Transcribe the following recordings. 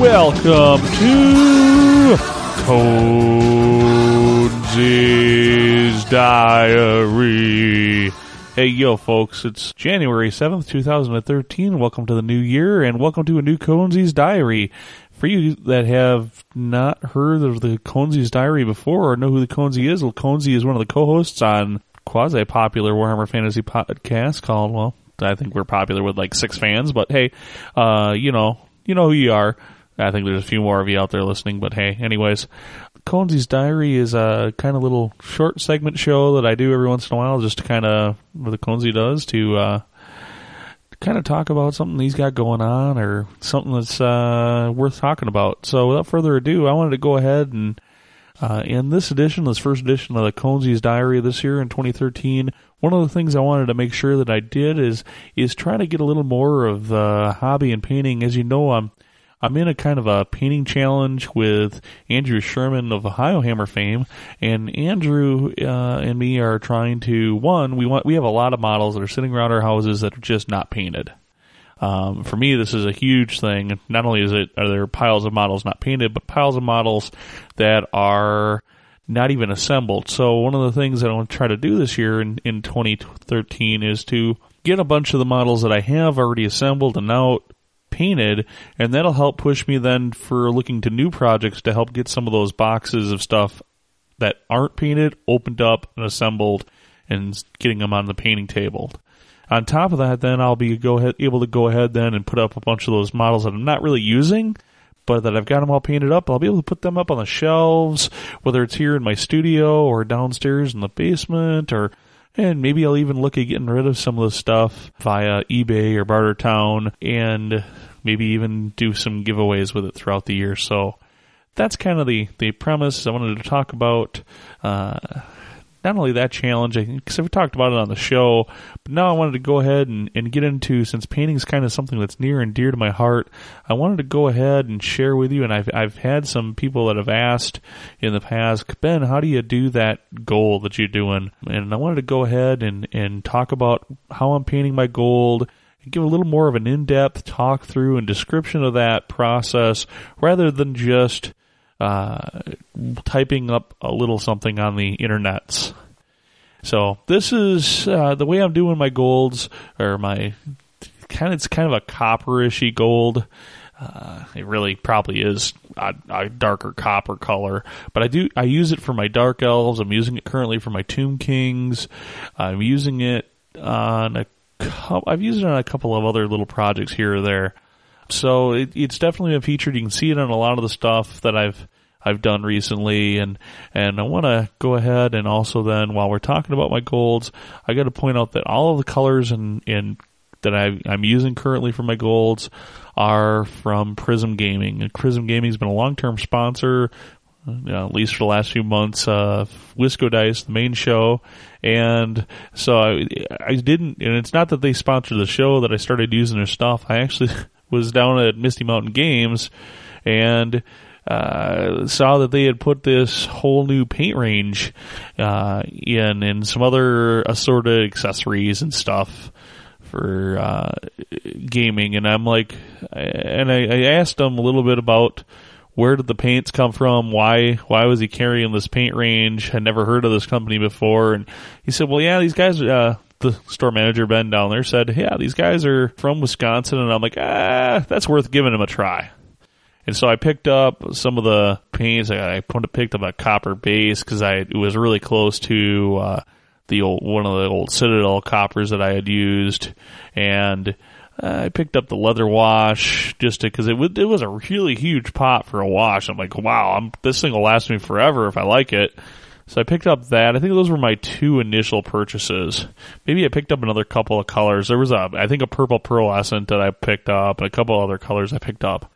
Welcome to Conesy's Diary. Hey, yo, folks, it's January 7th, 2013. Welcome to the new year, and welcome to a new Conesy's Diary. For you that have not heard of the Conesy's Diary before or know who the Conesy is, well, Conesy is one of the co-hosts on quasi-popular Warhammer Fantasy podcast called, well, I think we're popular with like six fans, but hey, uh, you know, you know who you are. I think there's a few more of you out there listening, but hey, anyways, Conesy's Diary is a kind of little short segment show that I do every once in a while, just to kind of what the Conesy does to uh, kind of talk about something he's got going on or something that's uh, worth talking about. So without further ado, I wanted to go ahead and uh, in this edition, this first edition of the Conesy's Diary this year in 2013, one of the things I wanted to make sure that I did is is try to get a little more of the hobby and painting. As you know, I'm I'm in a kind of a painting challenge with Andrew Sherman of Ohio Hammer fame, and Andrew uh, and me are trying to one. We want we have a lot of models that are sitting around our houses that are just not painted. Um, for me, this is a huge thing. Not only is it are there piles of models not painted, but piles of models that are not even assembled. So one of the things that I want to try to do this year in, in 2013 is to get a bunch of the models that I have already assembled and out painted, and that'll help push me then for looking to new projects to help get some of those boxes of stuff that aren't painted opened up and assembled and getting them on the painting table. On top of that, then I'll be go ahead, able to go ahead then and put up a bunch of those models that I'm not really using, but that I've got them all painted up. I'll be able to put them up on the shelves, whether it's here in my studio or downstairs in the basement or and maybe I'll even look at getting rid of some of the stuff via eBay or Bartertown and maybe even do some giveaways with it throughout the year. So that's kind of the, the premise I wanted to talk about. Uh, not only that challenge, because I've talked about it on the show, but now I wanted to go ahead and, and get into, since painting is kind of something that's near and dear to my heart, I wanted to go ahead and share with you, and I've, I've had some people that have asked in the past, Ben, how do you do that goal that you're doing? And I wanted to go ahead and, and talk about how I'm painting my gold, give a little more of an in-depth talk through and description of that process rather than just uh, typing up a little something on the internets. So this is uh, the way I'm doing my golds, or my kind of it's kind of a copperishy gold. Uh, it really probably is a, a, darker copper color, but I do I use it for my dark elves. I'm using it currently for my tomb kings. I'm using it on a I've used it on a couple of other little projects here or there. So it, it's definitely been featured. You can see it on a lot of the stuff that I've I've done recently, and and I want to go ahead and also then while we're talking about my golds, I got to point out that all of the colors and and that I, I'm using currently for my golds are from Prism Gaming. And Prism Gaming has been a long term sponsor, you know, at least for the last few months. Uh, Wisco Dice, the main show, and so I, I didn't. And it's not that they sponsored the show that I started using their stuff. I actually was down at Misty Mountain Games and uh, saw that they had put this whole new paint range uh, in and some other assorted accessories and stuff for uh, gaming. And I'm like, and I, I asked them a little bit about where did the paints come from? Why why was he carrying this paint range? Had never heard of this company before. And he said, well, yeah, these guys. Uh, the store manager Ben down there said, "Yeah, these guys are from Wisconsin," and I'm like, "Ah, that's worth giving them a try." And so I picked up some of the paints. I, picked up a copper base because I it was really close to uh, the old one of the old Citadel coppers that I had used, and uh, I picked up the leather wash just because it was it was a really huge pot for a wash. I'm like, wow, I'm, this thing will last me forever if I like it. So I picked up that. I think those were my two initial purchases. Maybe I picked up another couple of colors. There was a, I think a purple pearlescent that I picked up, a couple other colors I picked up.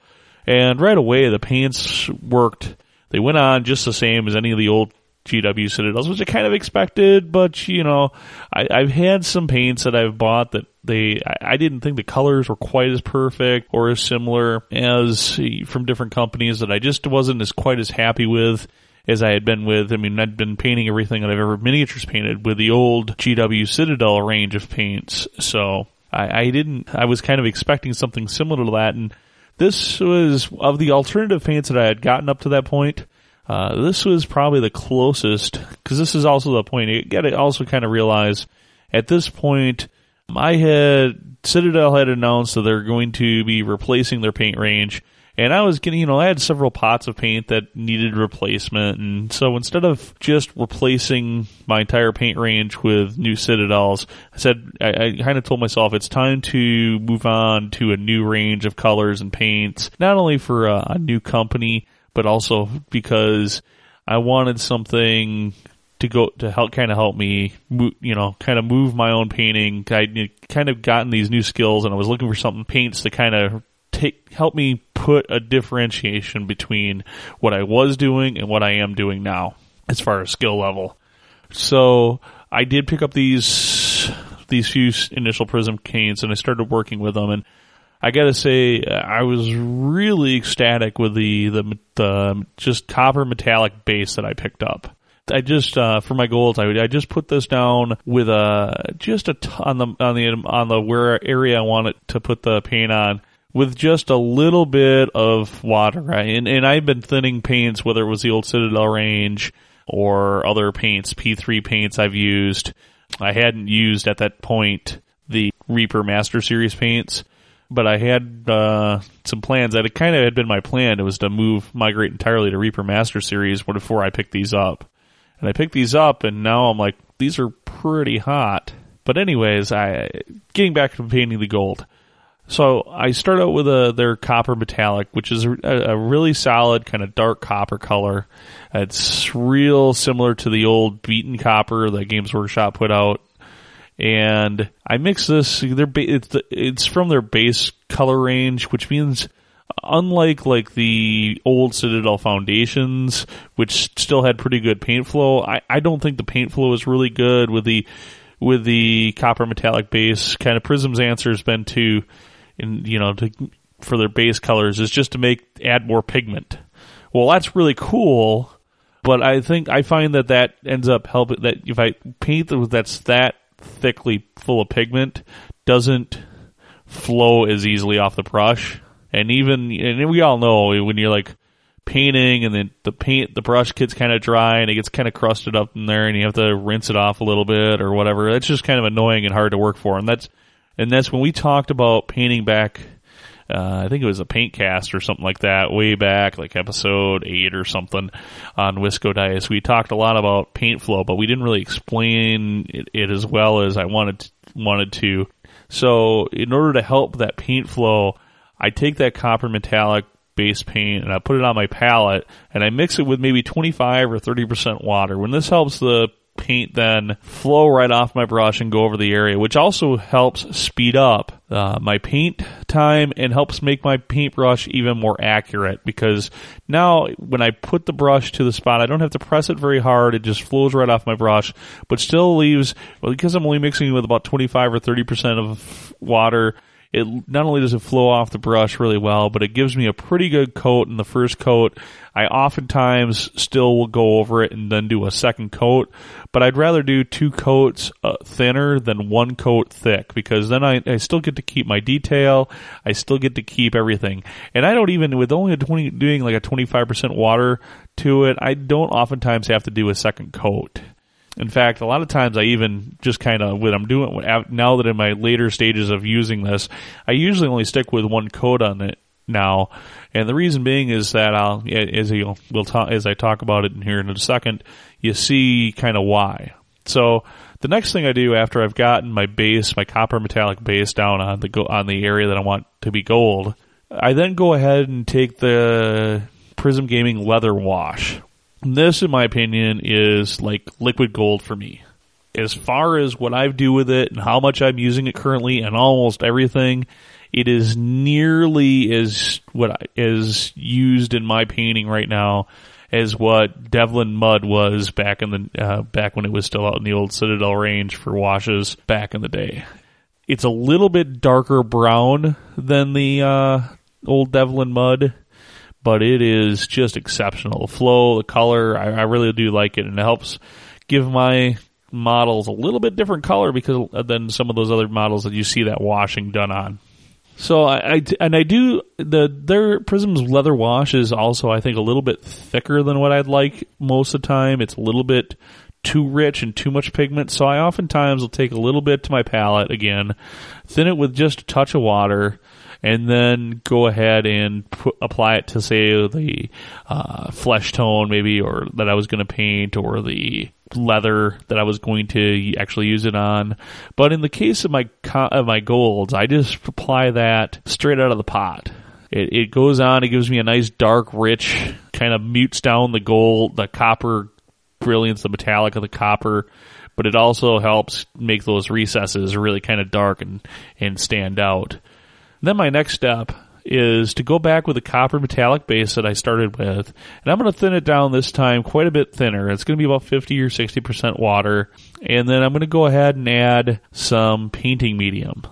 And right away, the paints worked. They went on just the same as any of the old GW Citadels, which I kind of expected, but you know, I, I've had some paints that I've bought that they, I, I didn't think the colors were quite as perfect or as similar as from different companies that I just wasn't as quite as happy with as I had been with. I mean, I'd been painting everything that I've ever miniatures painted with the old GW Citadel range of paints. So I, I didn't, I was kind of expecting something similar to that. And this was of the alternative paints that I had gotten up to that point. Uh, this was probably the closest because this is also the point. You got to also kind of realize at this point, I had Citadel had announced that they're going to be replacing their paint range and I was getting, you know, I had several pots of paint that needed replacement. And so instead of just replacing my entire paint range with new Citadels, I said, I, I kind of told myself it's time to move on to a new range of colors and paints, not only for a, a new company, but also because I wanted something to go to help kind of help me you know kind of move my own painting i kind of gotten these new skills and i was looking for something paints to kind of take help me put a differentiation between what I was doing and what I am doing now as far as skill level. So I did pick up these these few initial prism canes and I started working with them and I gotta say I was really ecstatic with the the, the just copper metallic base that I picked up. I just uh, for my goals, I I just put this down with a just a t- on the on the on the where area I want it to put the paint on with just a little bit of water. Right? And, and I've been thinning paints, whether it was the old Citadel range or other paints, P3 paints I've used. I hadn't used at that point the Reaper Master Series paints, but I had uh, some plans that it kind of had been my plan. It was to move, migrate entirely to Reaper Master Series before I picked these up. And I picked these up, and now I'm like, these are pretty hot. But anyways, I getting back to painting the gold. So I start out with a their copper metallic, which is a, a really solid kind of dark copper color. It's real similar to the old beaten copper that Games Workshop put out. And I mix this. Their it's the, it's from their base color range, which means unlike like the old Citadel foundations, which still had pretty good paint flow, I, I don't think the paint flow is really good with the with the copper metallic base. Kind of Prism's answer has been to in you know to, for their base colors is just to make add more pigment. Well, that's really cool, but I think I find that that ends up helping that if I paint that's that thickly full of pigment doesn't flow as easily off the brush. And even and we all know when you're like painting and then the paint the brush gets kind of dry and it gets kind of crusted up in there and you have to rinse it off a little bit or whatever. That's just kind of annoying and hard to work for. And that's and that's when we talked about painting back. Uh, I think it was a paint cast or something like that way back, like episode eight or something on Wisco Dice. We talked a lot about paint flow, but we didn't really explain it, it as well as I wanted to, wanted to. So in order to help that paint flow, I take that copper metallic base paint and I put it on my palette and I mix it with maybe 25 or 30% water. When this helps the paint then flow right off my brush and go over the area, which also helps speed up uh, my paint time and helps make my paintbrush even more accurate because now when I put the brush to the spot, I don't have to press it very hard. It just flows right off my brush, but still leaves, well, because I'm only mixing with about 25 or 30% of water, it not only does it flow off the brush really well, but it gives me a pretty good coat in the first coat. I oftentimes still will go over it and then do a second coat, but I'd rather do two coats uh, thinner than one coat thick because then I, I still get to keep my detail. I still get to keep everything. And I don't even, with only a 20, doing like a 25% water to it, I don't oftentimes have to do a second coat. In fact, a lot of times I even just kind of when I'm doing now that in my later stages of using this, I usually only stick with one coat on it now, and the reason being is that I'll as you will talk as I talk about it in here in a second, you see kind of why. So the next thing I do after I've gotten my base, my copper metallic base down on the on the area that I want to be gold, I then go ahead and take the Prism Gaming leather wash, this, in my opinion, is like liquid gold for me. As far as what I do with it and how much I'm using it currently and almost everything, it is nearly as what I, used in my painting right now as what Devlan mud was back in the uh, back when it was still out in the old Citadel range for washes back in the day. It's a little bit darker brown than the uh, old Devlan mud, but it is just exceptional. The flow, the color, I, I really do like it, and it helps give my models a little bit different color because uh, than some of those other models that you see that washing done on. So I, I, and I do the their Prism's leather wash is also I think a little bit thicker than what I'd like most of the time. It's a little bit too rich and too much pigment. So I oftentimes will take a little bit to my palette again, thin it with just a touch of water, and then go ahead and put, apply it to say the uh, flesh tone maybe or that I was going to paint or the leather that I was going to actually use it on. But in the case of my of my golds, I just apply that straight out of the pot. It, it goes on. It gives me a nice dark, rich kind of mutes down the gold, the copper brilliance, the metallic of the copper. But it also helps make those recesses really kind of dark and and stand out. Then my next step is to go back with the copper metallic base that I started with, and I'm going to thin it down this time quite a bit thinner. It's going to be about 50 or 60% water, and then I'm going to go ahead and add some painting medium.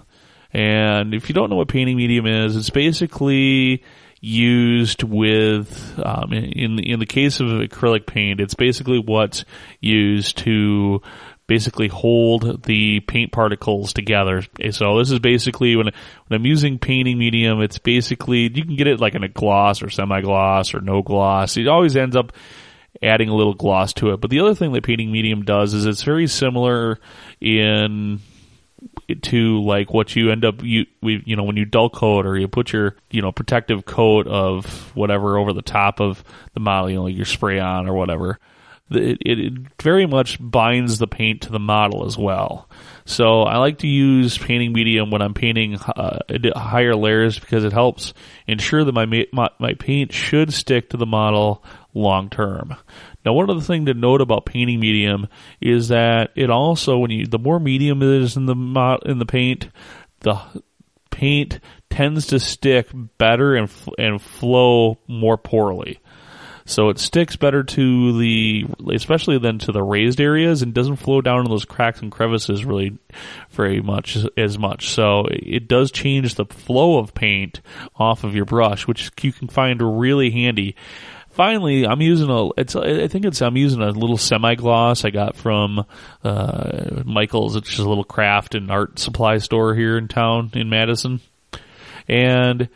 And if you don't know what painting medium is, it's basically used with um, in in the case of acrylic paint, it's basically what's used to basically hold the paint particles together. So this is basically when, when I'm using painting medium, it's basically, you can get it like in a gloss or semi-gloss or no gloss. It always ends up adding a little gloss to it. But the other thing that painting medium does is it's very similar in to like what you end up you we you know when you dull coat or you put your you know protective coat of whatever over the top of the model you know your spray on or whatever it, it, very much binds the paint to the model as well. So I like to use painting medium when I'm painting uh, higher layers because it helps ensure that my, my, my paint should stick to the model long term. Now, one other thing to note about painting medium is that it also, when you the more medium it is in the in the paint, the paint tends to stick better and and flow more poorly. So it sticks better to the, especially than to the raised areas and doesn't flow down in those cracks and crevices really very much as much. So it does change the flow of paint off of your brush, which you can find really handy. Finally, I'm using a. It's. I think it's. I'm using a little semi gloss I got from uh, Michaels. It's just a little craft and art supply store here in town in Madison, and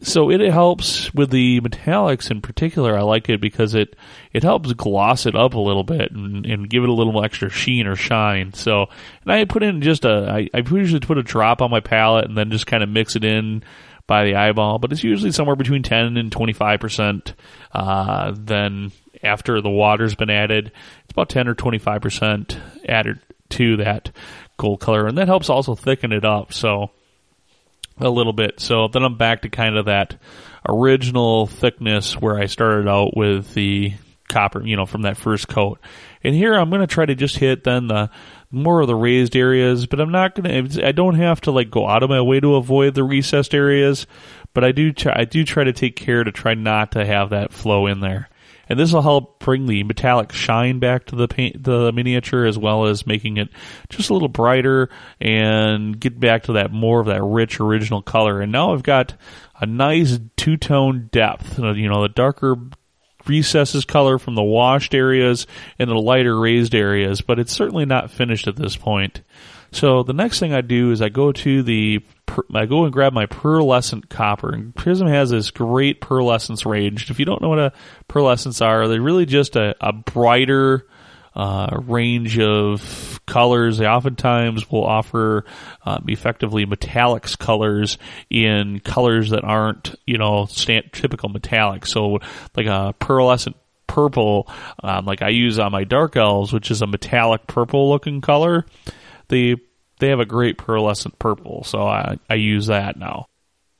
so it helps with the metallics in particular. I like it because it it helps gloss it up a little bit and, and give it a little extra sheen or shine. So, and I put in just a I, I usually put a drop on my palette and then just kind of mix it in by the eyeball. But it's usually somewhere between ten and twenty five percent. Uh, then after the water's been added, it's about ten or twenty five percent added to that gold color, and that helps also thicken it up. So a little bit. So then I'm back to kind of that original thickness where I started out with the copper, you know, from that first coat. And here I'm going to try to just hit then the more of the raised areas, but I'm not going to, I don't have to like go out of my way to avoid the recessed areas, but I do, try, I do try to take care to try not to have that flow in there and this will help bring the metallic shine back to the paint, the miniature, as well as making it just a little brighter and get back to that more of that rich original color. And now I've got a nice two tone depth. You know, the darker recesses color from the washed areas and the lighter raised areas, but it's certainly not finished at this point. So the next thing I do is I go to the I go and grab my pearlescent copper. And Prism has this great pearlescence range. If you don't know what a pearlescence are, they're really just a, a brighter uh, range of colors. They oftentimes will offer um, effectively metallics colors in colors that aren't, you know, stand, typical metallic. So like a pearlescent purple, um, like I use on my dark elves, which is a metallic purple looking color the they have a great pearlescent purple, so I, I use that now.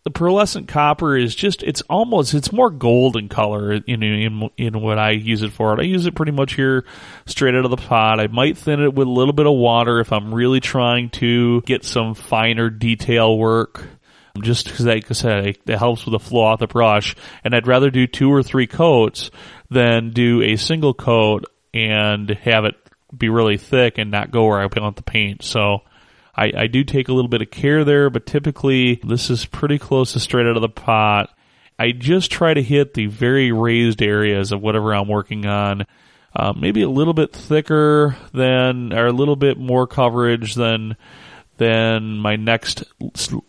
The pearlescent copper is just it's almost it's more golden color in, in in what I use it for. I use it pretty much here straight out of the pot. I might thin it with a little bit of water if I'm really trying to get some finer detail work just because like I said, it helps with the flow off the brush. And I'd rather do two or three coats than do a single coat and have it be really thick and not go where I want the paint. So I, I do take a little bit of care there, but typically this is pretty close to straight out of the pot. I just try to hit the very raised areas of whatever I'm working on. Uh, maybe a little bit thicker than, or a little bit more coverage than than my next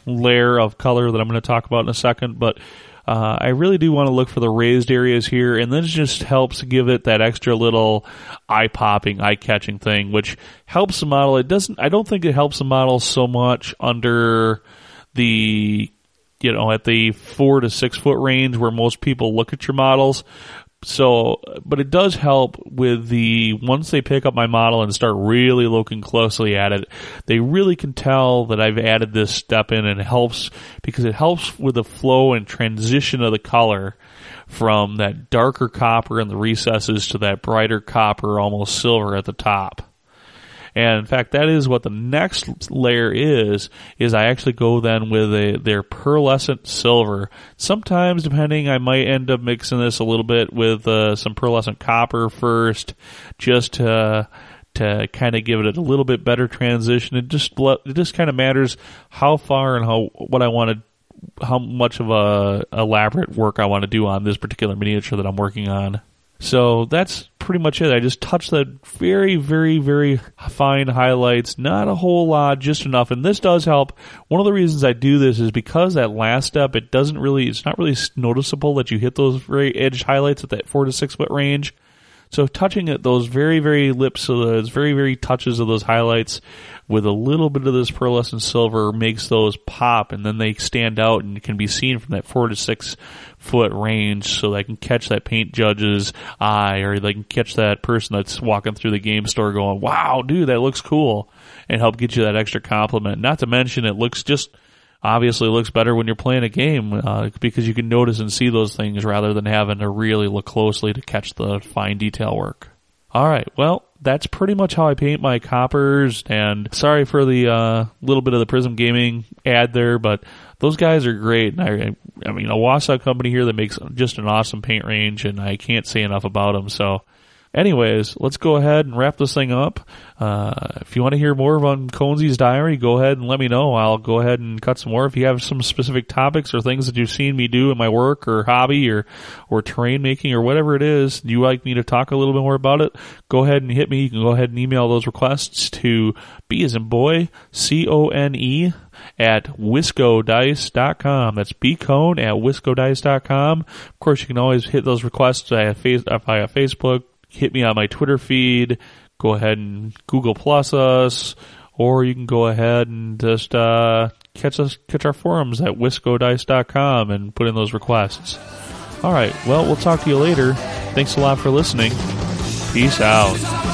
layer of color that I'm going to talk about in a second. But uh, I really do want to look for the raised areas here, and this just helps give it that extra little eye popping, eye catching thing, which helps the model. It doesn't. I don't think it helps the model so much under the you know at the four to six foot range where most people look at your models so, but it does help with the once they pick up my model and start really looking closely at it, they really can tell that I've added this step in and it helps because it helps with the flow and transition of the color from that darker copper in the recesses to that brighter copper, almost silver at the top. And in fact, that is what the next layer is, is I actually go then with a, their pearlescent silver. Sometimes, depending, I might end up mixing this a little bit with uh, some pearlescent copper first, just to, to kind of give it a little bit better transition. It just, it just kind of matters how far and how, what I want to how much of a elaborate work I want to do on this particular miniature that I'm working on. So that's pretty much it. I just touched the very, very, very fine highlights. Not a whole lot, just enough. And this does help. One of the reasons I do this is because that last step, it doesn't really, it's not really noticeable that you hit those very edge highlights at that four to six foot range. So touching it, those very, very lips of those very, very touches of those highlights with a little bit of this pearlescent silver makes those pop and then they stand out and can be seen from that four to six foot range so they can catch that paint judge's eye or they can catch that person that's walking through the game store going, wow, dude, that looks cool and help get you that extra compliment. Not to mention it looks just obviously looks better when you're playing a game uh, because you can notice and see those things rather than having to really look closely to catch the fine detail work. All right, well, that's pretty much how I paint my coppers. And sorry for the uh, little bit of the Prism Gaming ad there, but those guys are great. And I, I mean, a Wausau company here that makes just an awesome paint range, and I can't say enough about them. So Anyways, let's go ahead and wrap this thing up. Uh, if you want to hear more on Conesy's diary, go ahead and let me know. I'll go ahead and cut some more. If you have some specific topics or things that you've seen me do in my work or hobby or, or terrain making or whatever it is, you like me to talk a little bit more about it, go ahead and hit me. You can go ahead and email those requests to B as in boy, C-O-N-E at wiscodice.com. That's bcone at wiscodice.com. Of course, you can always hit those requests via, via Facebook, hit me on my Twitter feed. Go ahead and Google Plus us, or you can go ahead and just uh, catch us catch our forums at wiscodice.com and put in those requests. All right. Well, we'll talk to you later. Thanks a lot for listening. Peace out.